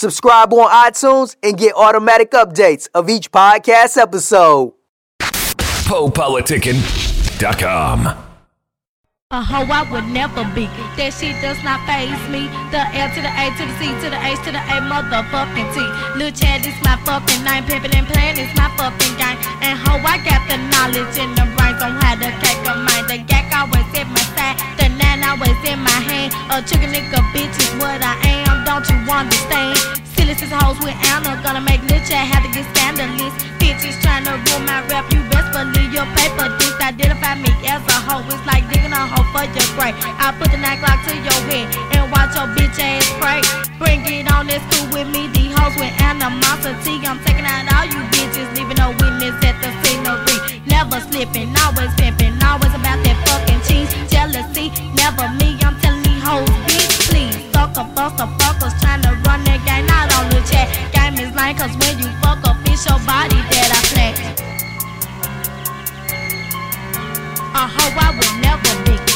Subscribe on iTunes and get automatic updates of each podcast episode. PoPoliticking.com. Uh-huh, a hoe I would never be. That shit does not phase me. The L to the A to the C to the H to the A motherfucking T. La Chat is my fucking name. Pimpin' and playin' is my fucking gang. And hoe I got the knowledge and the brains on how to cake a mind. The gack always in my side. The nine always in my hand. A chicken nigga bitch is what I am. Don't you understand? Silly sis hoes with Anna. Gonna make La Chat have to get scandalous. Bitches trying to ruin my rep. You best believe your paper identify me as a hoe. It's like digging a hole for your grave. I put the nine clock to your head and watch your bitch ass pray. Bring it on, let's cool with me. The hoes with animosity. I'm taking out all you bitches, leaving no witness at the scenery. Never slipping, always pimping, always about that fucking cheese. Jealousy, never me. I'm telling these hoes, bitch, please. Sucker, buster, fuckers trying to run that game. Not on the chat. Game is lame, cause when you fuck up, it's your body that I snatch uh-huh, I will never be.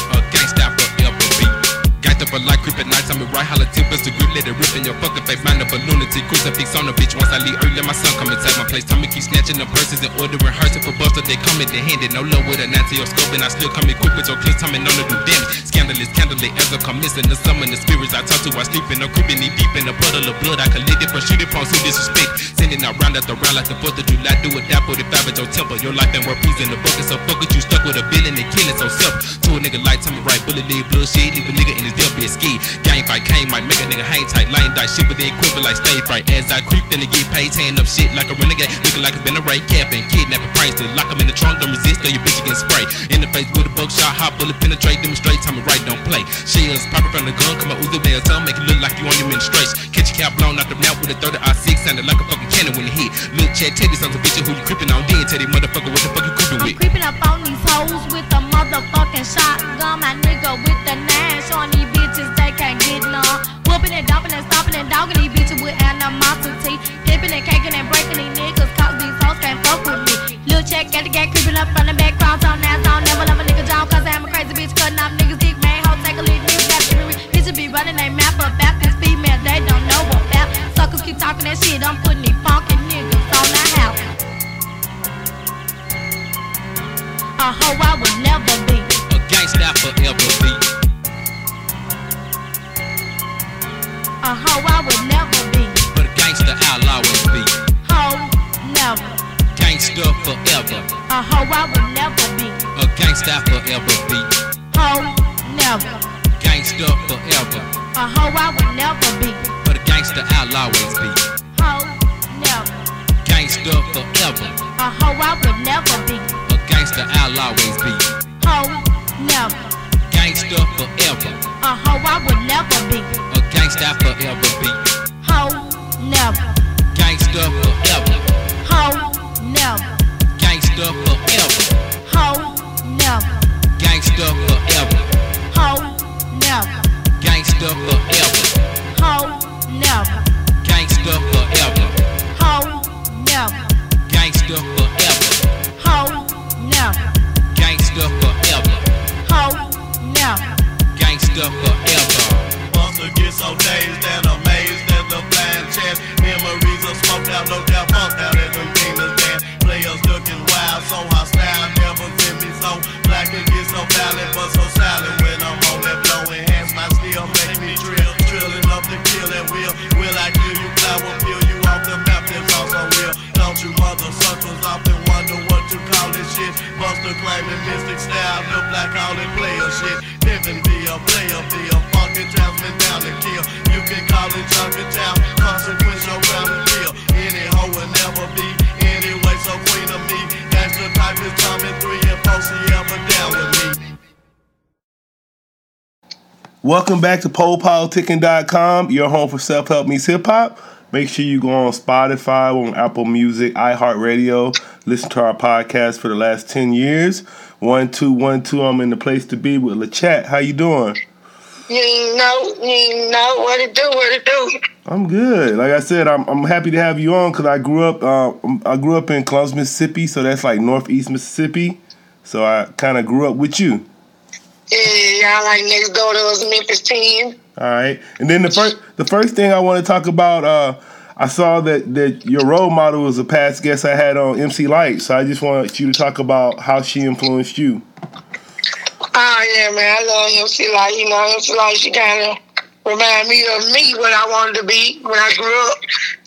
Gangsta for life, creeping nights, I'm right, holla tippers, to grip, let it rip in your fucking face, mind of a lunatic, crucifix on a bitch, once I leave early, my son come and take my place, Tommy keep snatching the purses and ordering hearses for buster, they come in the handed, no low with a 90 or scope, and I still come in quick with your clips, Tommy known to do damage, scandalous, candidate, as I come missing, the summon, the spirits I talk to, I sleep in, I'm creeping knee deep in a puddle of blood, I collect it from shooting from who disrespect, sending out round after round like the 4th of July, do it, that 45 at your temple, your life ain't worth pleasing the bucket, so fuck it, you stuck with a villain and killing so self, to a nigga like Tommy right, bullet lead, blood shit, leave a nigga in his death, a ski, Gang fight came, might make a nigga hang tight, line die shit, with the equivalent like stay fright. As I creep, then they get paid, tearing up shit like a renegade, looking like it's been a raid, capping, kidnapping, price to lock 'em in the trunk, don't resist, or your bitch again spray. In the face with a buckshot, hot bullet, penetrate, demonstrate, time right, don't play. Shells popping from the gun, come out Uzi Bell, tongue, make it look like you on your menstruation. Catch your cap blown out the mouth with a 30 I6, sounded like a fucking cannon when it hit. Look, Chad, tell these sons of bitches who you creeping on, then tell these motherfucker what the fuck you creeping with. I'm creeping up on these hoes with a motherfucking shotgun. My nigga with the none. And dumping and stomping and dogging these bitches with animosity. Flipping and caking and breaking these niggas, cause these hoes can't fuck with me. Lil' check got the gat creeping up from the back, crown on ass on. Never love a nigga jaw, cause I'm a crazy bitch cutting off niggas' dick. Man, hoe take a lead, niggas got be Bitches be running they map up Baptist female, they don't know about. Suckers keep talking that shit, I'm putting these funky niggas on the house. A hoe I would Yeah. Never. Gangsta forever. Hoe never. Gangsta forever. Hoe never. Gangsta forever. Buster gets so dazed and amazed at the blind chance. Memories are smoked out, no doubt, funked out at them demons dance. Players looking wild, so hostile, never seen me so black and get so violent, but so silent when I'm on that blowing hands. My steel make me drill, drilling up the killing wheel. Will will I kill you? I will peel you Don't you mother suckers often wonder what you call this shit? Buster claiming mystic style, look like all that player shit. Pimpin' be a player, be a funky townsman down to kill. You can call it junkie town, consequence your ground and deal. Any hoe will never be anyway, so queen of me. Gangsta type is Tommy 3 and Posey ever down with me. Welcome back to PoPoliticking.com, your home for self help meets hip hop. Make sure you go on Spotify, on Apple Music, iHeartRadio. Listen to our podcast for the last 10 years. One, two, one, two. I'm in the place to be with LaChat. How you doing? You know, you know what to do, what to do. I'm good. Like I said, I'm I'm happy to have you on because I grew up uh, I grew up in Columbus, Mississippi, so that's like northeast Mississippi. So I kind of grew up with you. Yeah, y'all like next door to us, Memphis 10. All right, and then the first the first thing I want to talk about, uh, I saw that that your role model was a past guest I had on MC Lyte. so I just want you to talk about how she influenced you. Oh, yeah, man, I love MC Lyte. You know, MC Lyte, she kind of remind me of me when I wanted to be when I grew up.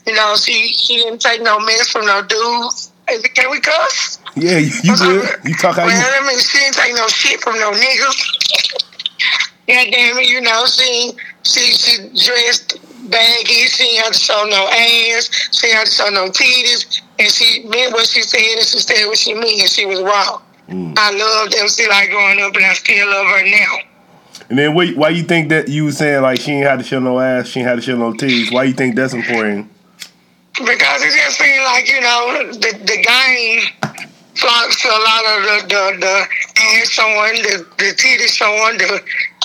You know, she she didn't take no mess from no dudes. Is it Can we cuss? Yeah, you, you good. You talk how well, you. I mean, she didn't take no shit from no niggas. God damn it, you know, she she she dressed baggy. She ain't had to show no ass. She ain't had to show no titties. And she meant what she said, and she said what she meant, and she was wrong. Mm. I loved MC Lyte growing up, and I still love her now. And then wait, why you think that you was saying like she ain't had to show no ass, she ain't had to show no titties? Why you think that's important? because it just seemed like you know the the game flocks to a lot of the the, the ass showing, the the titty showing, the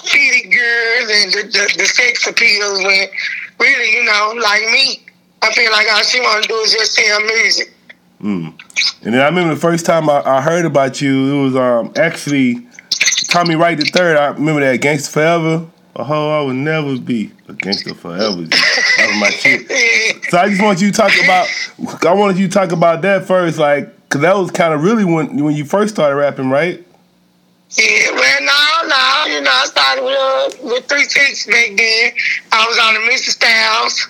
titty girls, and the, the the sex appeals. When really, you know, like me, I feel like all she want to do is just sell music. Mm. And then I remember the first time I, I heard about you, it was um actually Tommy Wright the third. I remember that Gangster Forever. A hoe I would never be a gangster forever. That was my shit. So I just want you to talk about. I wanted you to talk about that first, like, cause that was kind of really when when you first started rapping, right? Yeah, well, no, no, you know, I started with uh, with three six back then. I was on the Mystic Stylez.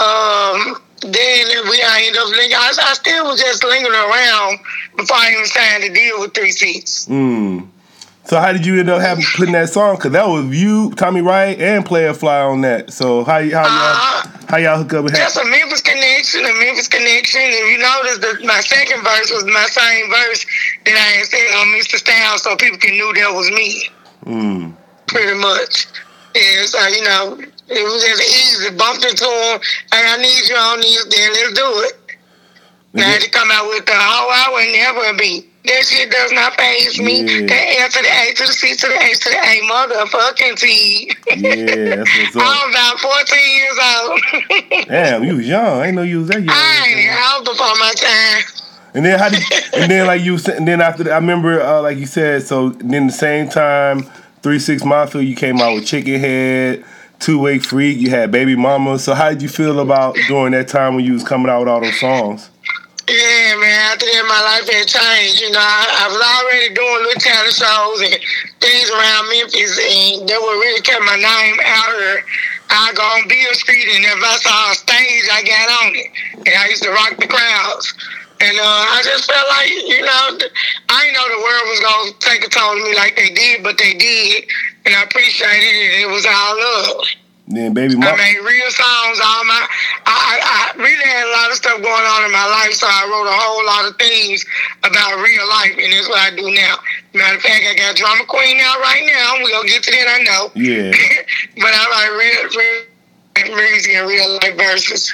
Um, then we I ended up linking. I, I still was just lingering around before I even signed the deal with three six. Mm. So how did you end up having putting that song? Cause that was you, Tommy Wright, and Playa Fly on that. So how how y'all how y'all hook up? and have- Just a Memphis connection, a Memphis connection. If you notice, the, my second verse was my same verse that I had said on Mystic Stylez, so people can knew that was me. Mm. Pretty much. Yeah, so you know, it was just easy. Bumped into him, hey, I need you on this, then let's do it. Now I had to come out with the oh, I would never be. That shit does not phase me. Yeah. The L to the A to the C to the H to the A, motherfucking T. Yeah, that's what's up. I'm about 14 years old. Damn, you was young. I didn't know you was that young. I ain't I was before my time. And then how did and then like you and then after I remember uh, like you said so then the same time three six mafia you came out with chicken head two way freak you had baby mama so how did you feel about during that time when you was coming out with all those songs Yeah, man. After that, my life had changed. You know, I, I was already doing little talent shows and things around Memphis, and that would really kept my name out here. I go on Beale Street, and if I saw a stage, I got on it, and I used to rock the crowds. And uh, I just felt like, you know, I didn't know the world was gonna take a toll of me like they did, but they did, and I appreciated it. It was all love. then baby I made real songs. All my, I, I, I really had a lot of stuff going on in my life, so I wrote a whole lot of things about real life, and that's what I do now. Matter of fact, I got drama queen out right now. We gonna get to that, I know. yeah but I write real, real music and real life verses.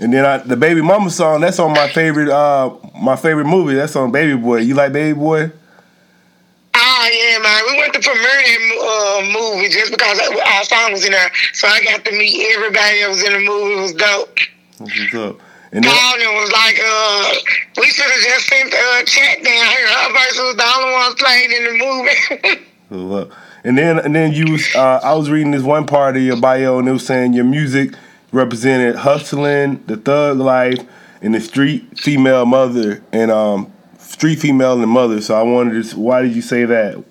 And then I, the baby mama song that's on my favorite uh my favorite movie that's on Baby Boy you like Baby Boy Oh yeah, man. We went to premiere that uh, movie just because our song was in there, so I got to meet everybody that was in the movie. It was dope. What's up and then was like, uh, we should have just sent a chat down here. Her verse was the only one played in the movie. And then and then you was uh, I was reading this one part of your bio and it was saying your music represented hustling, the thug life, and the street female mother and um street female and mother. So I wanted to why did you say that?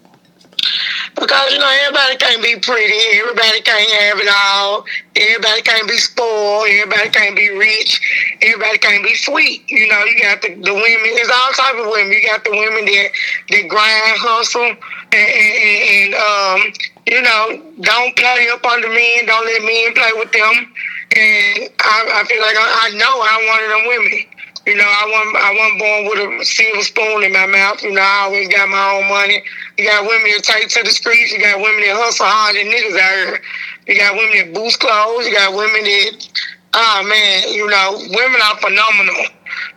because, you know, everybody can't be pretty. Everybody can't have it all. Everybody can't be spoiled. Everybody can't be rich. Everybody can't be sweet. You know, you got the, the women. There's all type of women. You got the women that, that grind, hustle, and, and, and um, you know, don't play up under men. Don't let men play with them. And I, I feel like I, I know I'm one of them women. You know, I wasn't, I wasn't born with a silver spoon in my mouth. You know, I always got my own money. You got women that take to the streets. You got women that hustle hard and niggas out here. You got women that boost clothes. You got women that Oh man, you know, women are phenomenal.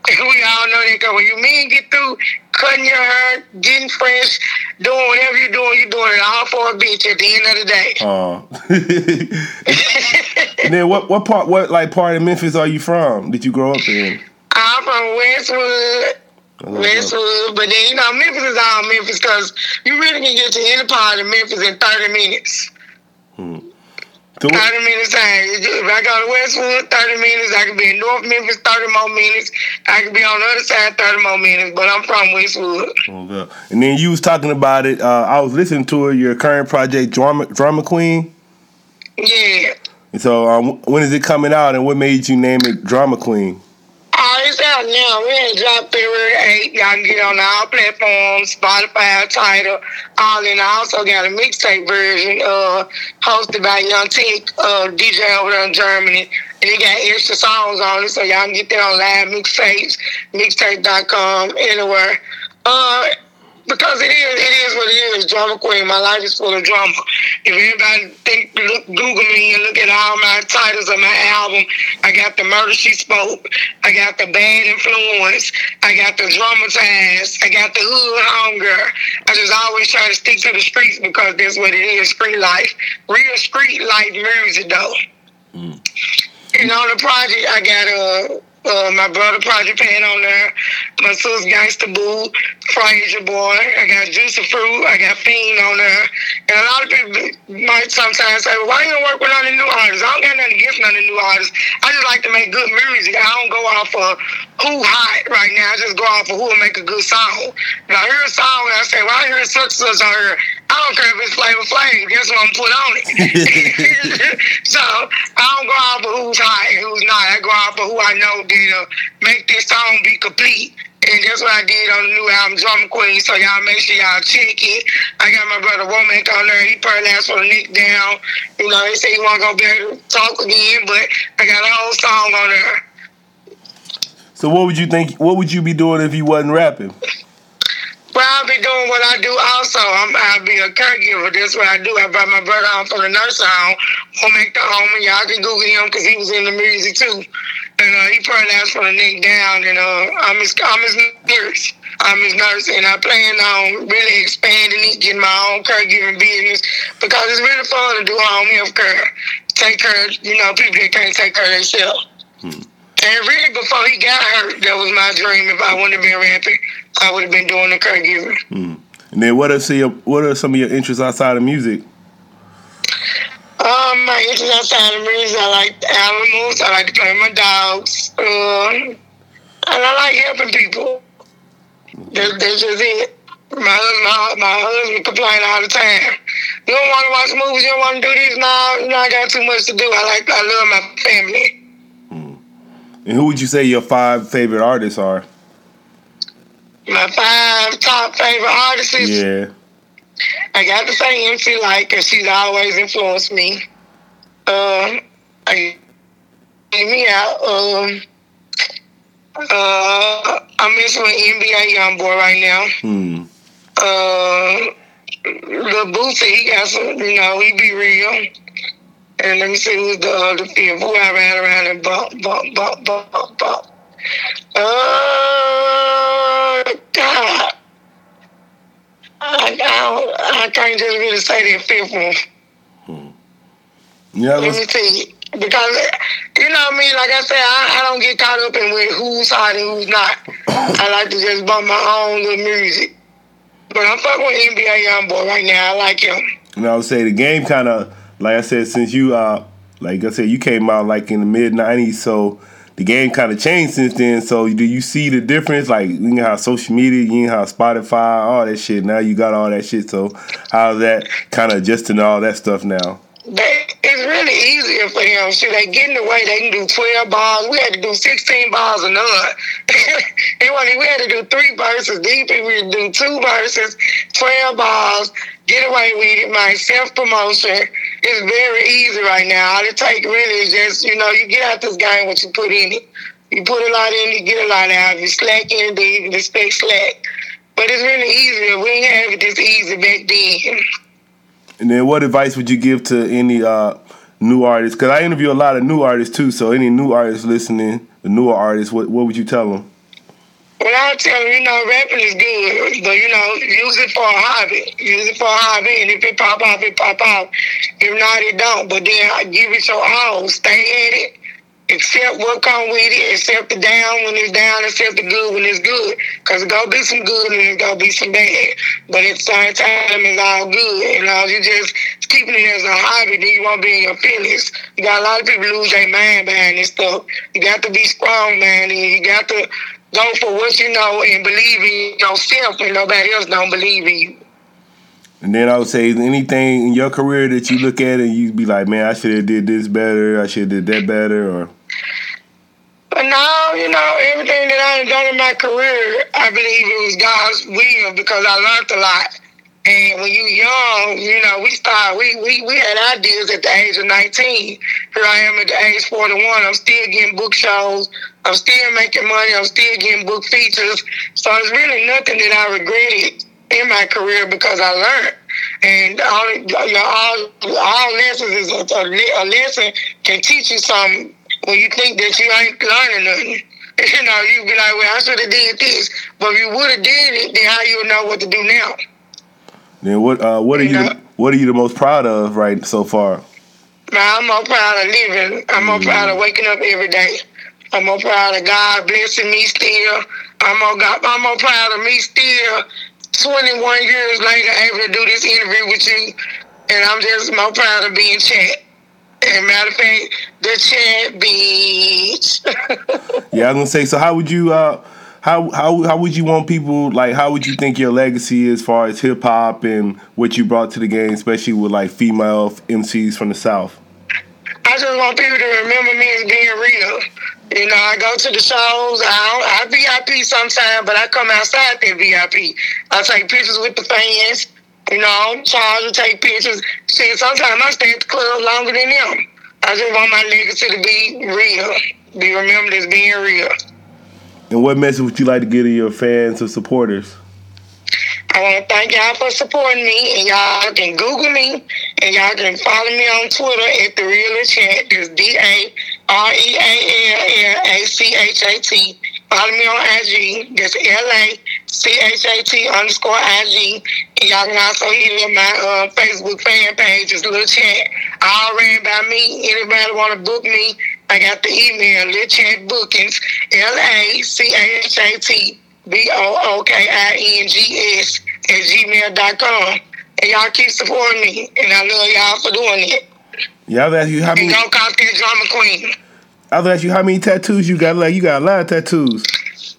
We all know that because when you men get through cutting your hair, getting fresh, doing whatever you're doing, you're doing it all for a bitch at the end of the day. Uh, and then what what part what like part of Memphis are you from? Did you grow up in? I'm from Westwood. Westwood, but then you know Memphis is all Memphis because you really can get to any part of Memphis in 30 minutes. What- 30 minutes time. If I go to Westwood, 30 minutes. I could be in North Memphis, 30 more minutes. I could be on the other side, 30 more minutes. But I'm from Westwood. Oh, God. And then you was talking about it. Uh, I was listening to it, your current project, Drama Drama Queen. Yeah. And so, um, when is it coming out, and what made you name it Drama Queen? Oh, it's out now. We ain't dropped February 8. Y'all can get on all platforms, Spotify, Tidal, all in. I also got a mixtape version uh, hosted by Young Tink, uh, DJ over there in Germany. And it got extra songs on it, so y'all can get that on live mixtapes, mixtape.com, anywhere. Uh, because it is, it is what it is. Drama queen. My life is full of drama. If anybody think, look, Google me and look at all my titles of my album, I got the murder she spoke. I got the bad influence. I got the dramatized. I got the hood hunger. I just always try to stick to the streets because that's what it is. Street life, real street life music though. And on the project, I got uh, uh, my brother Project Pat on there, my sis Gangsta Boo, Frayser Boy, I got Juice of Fruit, I got Fiend on there. And a lot of people might sometimes say, well, why you don't work with none of the new artists? I don't got nothing against none of the new artists. I just like to make good music. I don't go off of who hot right now. I just go off of who will make a good song. If I hear a song and I say, well, I hear such and such on here, I don't care if it's Flavor Flav. Guess what I'm put on it. so I don't go off of who's hot and who's not. I go off of who I know that'll make this song be complete. And that's what I did on the new album, Drama Queen. So y'all make sure y'all check it. I got my brother Womack on there. He asked for the Nick down. You know, he said he want to go back to talk again, but I got a whole song on there. So, what would you think? What would you be doing if you wasn't rapping? Well, I'll be doing what I do also. I'm, I'll be a caregiver. That's what I do. I brought my brother home from the nursing home. Home make the home, and y'all can Google him because he was in the music too. And uh, he probably asked for the neck down, and uh, I'm his, I'm his nurse. I'm his nurse, and I plan on really expanding it, getting my own caregiving business because it's really fun to do home health care. Take care, of, you know, people that can't take care of themselves. And really, before he got hurt, that was my dream. If I wouldn't have been rapping, I would have been doing the caregiving. And then, what are some of your, what are some of your interests outside of music? Um, my interest outside of music, I like animals. I like to play with my dogs. Um, and I like helping people. That's, that's just it. My my, my husband complain all the time. You don't want to watch movies. You don't want to do this. No, you know, I got too much to do. I like, I love my family. And who would you say your five favorite artists are? My five top favorite artists. Yeah. I got to say MC Lyte because she's always influenced me. Um, I me out. Um, uh, I'm messing with NBA YoungBoy right now. Hmm. Uh, the Boosie, he got some, you know, he be real. And let me see who's the other fifth. Who I ran around and bump, bump, bump, bump, bump, bump. Uh, God. I, I, I can't just really say that fifth one. Yeah. Let me see. Because, you know me, like I said, I, I don't get caught up in with who's hot and who's not. I like to just bump my own little music. But I'm fucking with NBA Youngboy right now. I like him. And I would say the game kind of, like I said, since you, uh, like I said, you came out like in the mid '90s, so the game kind of changed since then. So do you see the difference? Like you know how social media, you know how Spotify, all that shit. Now you got all that shit. So how's that kind of adjusting all that stuff now? It's really easier for them. Should they get in the way, they can do 12 bars. We had to do 16 bars a nut. it wasn't, we had to do three verses. These people to do two verses, 12 bars, get away with it. My self promotion is very easy right now. All it take really is just, you know, you get out this game what you put in it. You put a lot in, you get a lot out. You slack in, then you can expect slack. But it's really easier. We ain't have it this easy back then. And then what advice would you give to any uh new artists? Because I interview a lot of new artists too. So any new artists listening, the newer artists, what what would you tell them? Well, I'll tell you, you know, rapping is good, but you know, use it for a hobby. Use it for a hobby, and if it pop off, it pop off. If not, it don't. But then I give it your all. Stay at it. Accept what come with it. Accept the down when it's down. Accept the good when it's good. Cause it's gonna be some good and it's gonna be some bad. But at the same time, it's all good. You know, you just keeping it as a hobby, then you won't be in your feelings. You got a lot of people lose their mind behind this stuff. You got to be strong, man, and you got to go for what you know and believe in yourself and nobody else don't believe in you. And then I would say anything in your career that you look at and you be like, man, I should have did this better. I should have did that better, or. But now, you know, everything that I done in my career, I believe it was God's will because I learned a lot. And when you young, you know, we start we, we we had ideas at the age of nineteen. Here I am at the age forty one. I'm still getting book shows. I'm still making money. I'm still getting book features. So it's really nothing that I regretted in my career because I learned. And all you know, all all lessons is a, a, a lesson can teach you something when you think that you ain't learning nothing. You know, you'd be like, well, I should have did this, but if you would have did it, then how you would know what to do now? Then what? Uh, what are you? Yeah. What are you the most proud of right so far? I'm more proud of living. I'm more proud of waking up every day. I'm more proud of God blessing me still. I'm more, God, I'm more proud of me still 21 years later able to do this interview with you. And I'm just more proud of being chat. And matter of fact, the chat bitch. Yeah, I was gonna say. So how would you? Uh, how how how would you want people like? How would you think your legacy as far as hip hop and what you brought to the game, especially with like female MCs from the South? I just want people to remember me as being real. You know, I go to the shows. I, I VIP sometimes, but I come outside that VIP. I take pictures with the fans. You know, charge to take pictures. See, sometimes I stay at the club longer than them. I just want my legacy to be real. Be remembered as being real. And what message would you like to give to your fans or supporters? I want to thank y'all for supporting me, and y'all can Google me, and y'all can follow me on Twitter at the Real Chat. That's D A R E A L L A C H A T. Follow me on IG. That's L A C H A T underscore IG. And y'all can also hit my uh, Facebook fan page. It's La Chat. All ran by me. Anybody want to book me? I got the email, La Chat Bookings, L A C H A T B O O K I N G S at gmail.com. And y'all keep supporting me. And I love y'all for doing it. Yeah, was asking you how And many. don't call that drama queen. I was asking you how many tattoos you got. Like you got a lot of tattoos.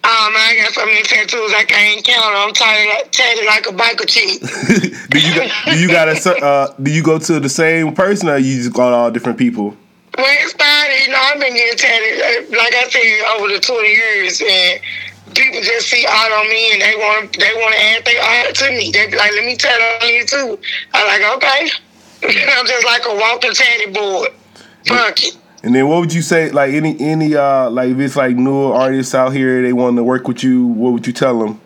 Oh man, I got so many tattoos I can't count. I'm tatted like, tatted like a biker chick. do you got, do you got a uh, do you go to the same person or you just go to all different people? When it started, you know, I've been getting tatted, uh, like I said, over the 20 years, and people just see art on me, and they want they want to add their art to me. They be like, "Let me tat on you too." I'm like, "Okay." I'm just like a walking tatted board. Fuck it. And then what would you say? Like any any uh like if it's like newer artists out here they want to work with you, what would you tell them?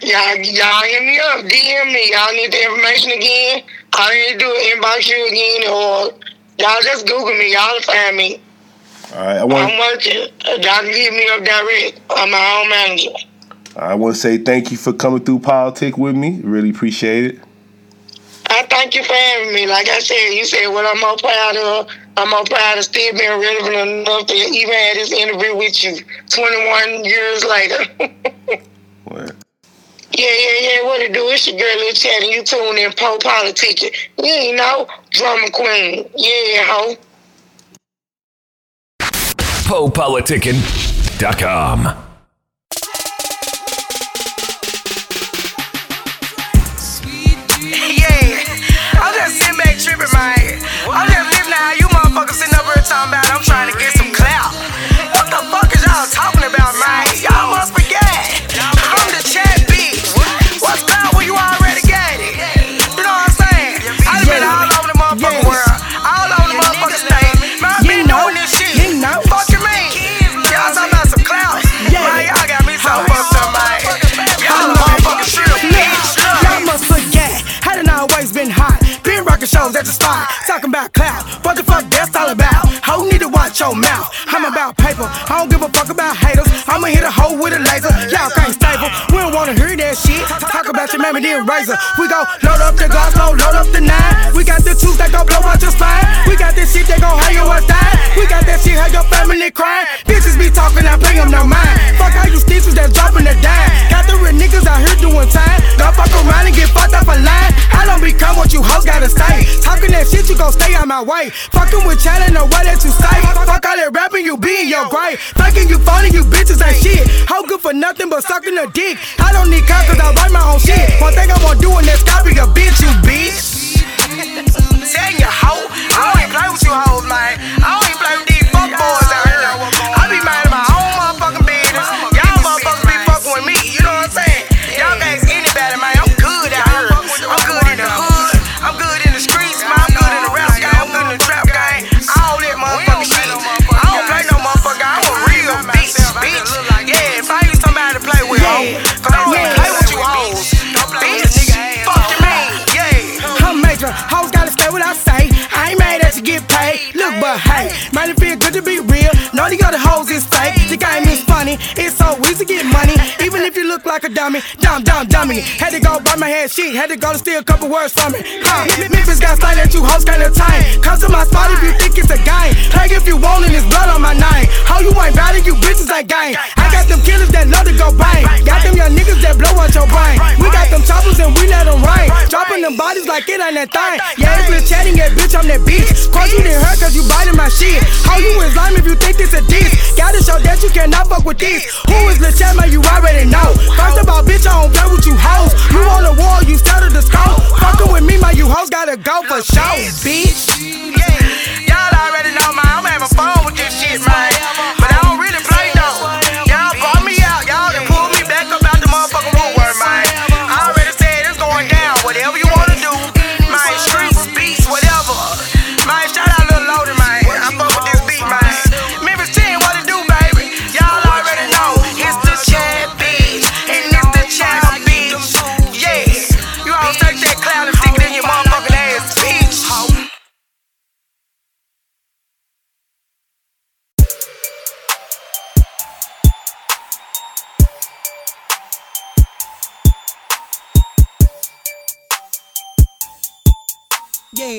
Y'all, y'all hit me up, DM me. Y'all need the information again. You need to do is inbox you again, or y'all just Google me. Y'all find me. All right, I want I'm working. Uh, y'all can hit me up direct. I'm my own manager. I want to say thank you for coming through politic with me. Really appreciate it. I thank you for having me. Like I said, you said what I'm more proud of. I'm more proud of still being relevant enough to even have this interview with you 21 years later. What? Yeah, yeah, yeah. What it do? It's your girl, La Chat, and you tune in Po Politicking. You ain't know, drama queen. Yeah, ho. PoPoliticking.com. Yeah, I'm just sitting back tripping, man. I'm just listening to how you motherfuckers sitting up here talking about I'm trying to get some clout. What the fuck is y'all talking about, man? Y'all must razor. We go load up the gloss, load up the nine. We got the tools that go blow out your spine. We got this shit that gon' hang your ass down. We got that shit, have your family crying. Bitches be talking, I pay them no mind. Fuck all you stitches that's dropping the dime. Got the real niggas out here doing time. Don't fuck around and get fucked up a line. I don't become what you hoes gotta say. Talking that shit, you gon' stay out my way. Fucking with China, know what that you say. Fuck all that rapping, you be in your grave. Thinking you funny, you bitches ain't shit. Hoe good for nothing but sucking a dick. I don't need cars cause I write my own shit. One thing I want doing that's head like it ain't that thing. Yeah, if it's chatting that bitch, I'm that bitch. Cause you didn't hurt cause you biting my shit. How you is lame if you think this a diss? Gotta show that you cannot fuck with this. Who is the Chat, man? You already know. First of all, bitch, I don't play with you hoes. You on the wall, you settle the scope. Fuckin' with me, my you hoes gotta go for show, bitch. Yeah, y'all already know, man. I'm having fun with this shit, man. But I don't really play though. Yeah.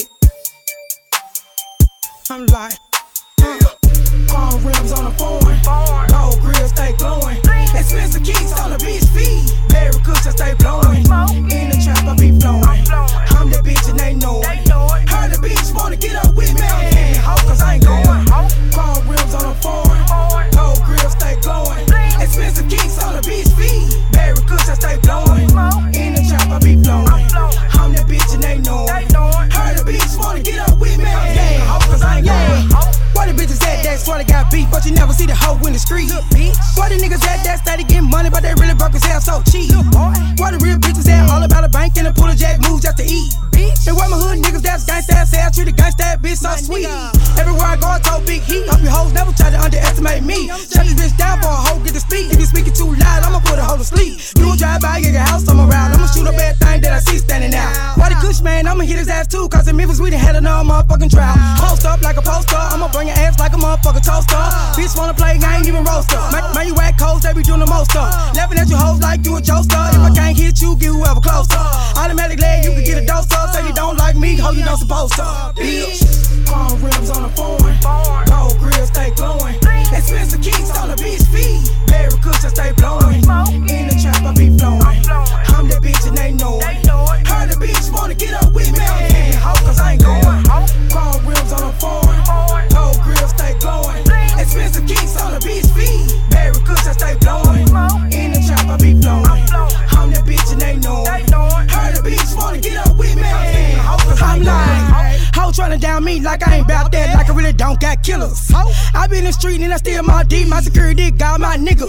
I'm like, uh, chrome rims on the foreign, gold grill stay glowing, expensive keys on the beach feet, berry cushion stay blowing, they really broke his hell so cheap? Why the real bitches at all about a bank and a pull a jack moves just to eat? Bitch, And why my hood niggas that's gangsta ass say I treat a gangsta bitch so sweet? Everywhere I go, I told big heat. Hope you hoes never try to underestimate me. Shut this bitch down for a hoe get to speak. If you speaking too loud, I'ma put a hoe I'ma hit his ass too. Cause in Memphis, we done had another motherfucking trial. Post up like a poster, I'ma bring your ass like a motherfucking toaster. Bitch wanna play, ain't even roaster. Man, man you act cold, they be doing the most stuff. Laughing at you hoes like you a jokester. If I can't hit you, get whoever closer. Automatic leg, you can get a dose up. Say you don't like me, hoe you don't supposed to. Bitch. Chrome rims on the foreign, gold grill stay glowing. Expensive keys on the beach feet, berry cushion stay blowing. In the trap I be flowing. I'm the bitch and they know it. Heard the bitch wanna get up with me, I'm getting hoe cause I ain't going. Chrome rims on the foreign, gold grill stay glowing. Expensive keys on the beach feet, berry cushion stay blowing. In the trap I be flowing. I'm the bitch and they know it. Heard the bitch wanna get up with me, I'm getting hoe cause I ain't going. Hoe tryna down me like I ain't bout that, like I really don't got killers. I be in the street and I still my D, my security got my niggas.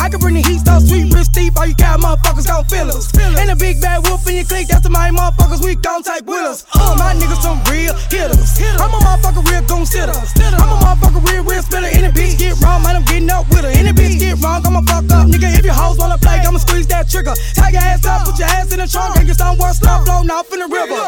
I can bring the heat so sweet, motherfuckers gon' feel us. And a big bad wolf in your clique, that's the my motherfuckers we gon' take with us. Uh, my niggas some real hitters. I'm a motherfucker real gon' sitter. I'm a motherfucker real, real spitter. Any bitch get wrong, man, I'm getting up with her. Any bitch get wrong, I'ma fuck up, nigga. If your hoes wanna play, I'ma squeeze that trigger. Tie your ass up, put your ass in the trunk, and get somewhere slump floating off in the river.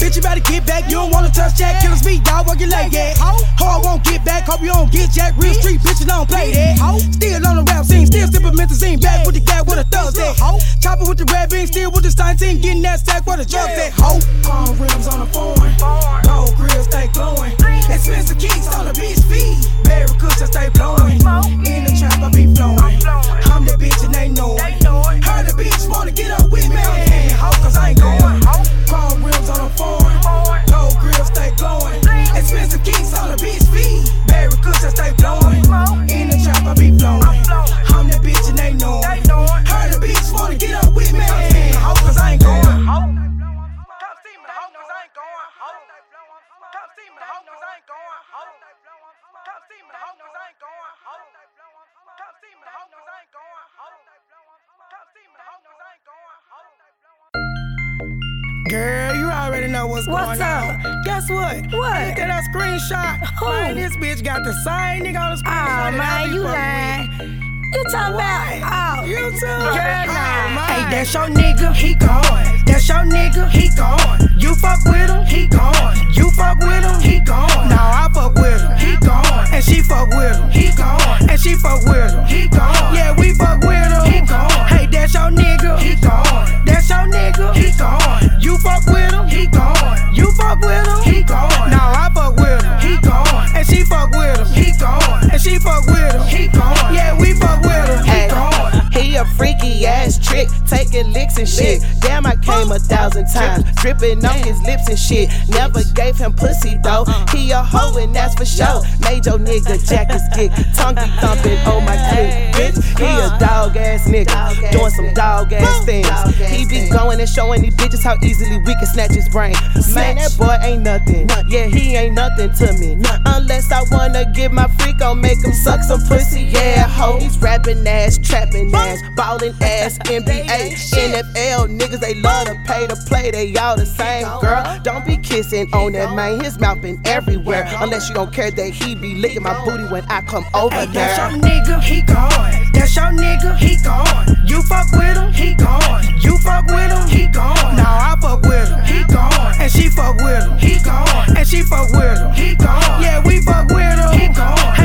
Bitch, you better get back. You don't wanna touch Jack, killers me, dog, where you lay at? Hard won't get back, hope you don't get Jack. Real street bitches don't play that. Still on the rap scene, still sipping methazine, back with the guy with a thugs at. Chopping with the red bean, still with the stein team, getting that stack where the drugs at. Ho, palm rims on the foreign, gold grills stay glowing. Expensive kicks on the bitch feet, berry cushion stay blowing. In the trap I be flowing. I'm that bitch and they know it. Heard the bitch wanna get up with me, ho, cause I ain't going. Chrome rims on the foreign, gold grills stay glowing. Expensive kicks on the bitch feet, berry cushion stay blowing. In the trap I be flowing. Girl, you already know what's, What's going on. What's up? Guess what? What? Look at that screenshot. Who? Man, this bitch got the same nigga on the screenshot. Oh, man, you lying. You talking about, oh, You too. Girl, oh, nah. Hey, that's your nigga, he gone. That's your nigga, he gone. You fuck with him, he gone. You fuck with him, he gone. Nah, I fuck with him, he gone. And she fuck with him, he gone. And she fuck with him, he gone. Yeah, we fuck with him, he gone. Hey, that's your nigga, he gone. That's your nigga, he gone. You fuck with him, he gone. You fuck with him, he gone. Nah, I fuck with him, he gone. And she fuck with him, he gone. And she fuck with him, he gone. Yeah, we fuck with him, he gone. he a freaky ass trick, taking licks and shit. Damn, I came a thousand times, dripping on his lips and shit. Never gave him pussy though. He a hoe and that's for sure. Made your nigga jack his dick, tongue be thumping on my clip. Bitch, he a dog ass nigga, doing some dog ass things. He be going and showing these bitches how easily we can snatch his brain. Man, that boy ain't nothing. Yeah, he ain't nothing to me. Unless I wanna get my freak on, make him suck some pussy. Yeah, ho. He's rapping ass, trapping ass, ballin' ass, NBA, NFL. Niggas, they love to pay to play, they all the same. Girl, don't be kissing on that man, his mouth been everywhere. Unless you don't care that he be licking my booty when I come over Hey, that's your nigga, he gone. That's your nigga, he gone. You fuck with him, he gone. You fuck with him, he gone. Nah, I fuck with him, he gone. And she fuck with him, he gone. And she fuck with him, he gone. Yeah, we fuck with him, he gone.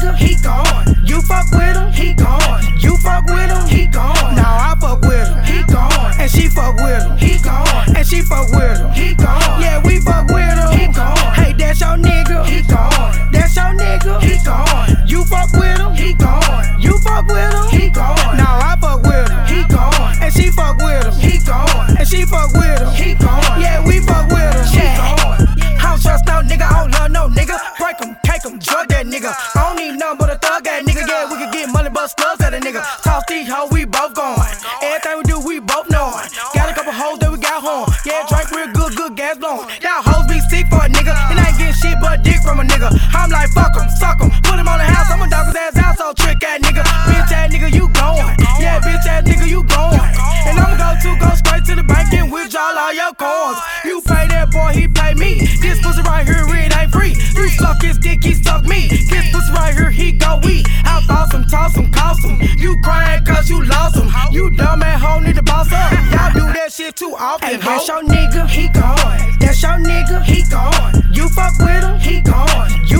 Nigga, he gone. Toss him, cost him. You crying cause you lost him. You dumb ass hoe, need to boss up. Y'all do that shit too often. Hey, that's your nigga, he gone. That's your nigga, he gone. You fuck with him, he gone. You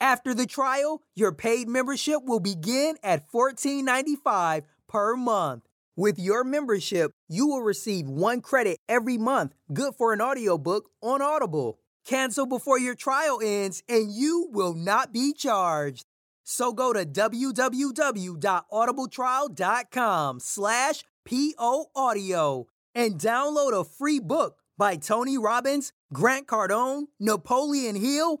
After the trial, your paid membership will begin at $14.95 per month. With your membership, you will receive one credit every month, good for an audiobook on Audible. Cancel before your trial ends and you will not be charged. So go to www.audibletrial.com slash P-O-Audio and download a free book by Tony Robbins, Grant Cardone, Napoleon Hill,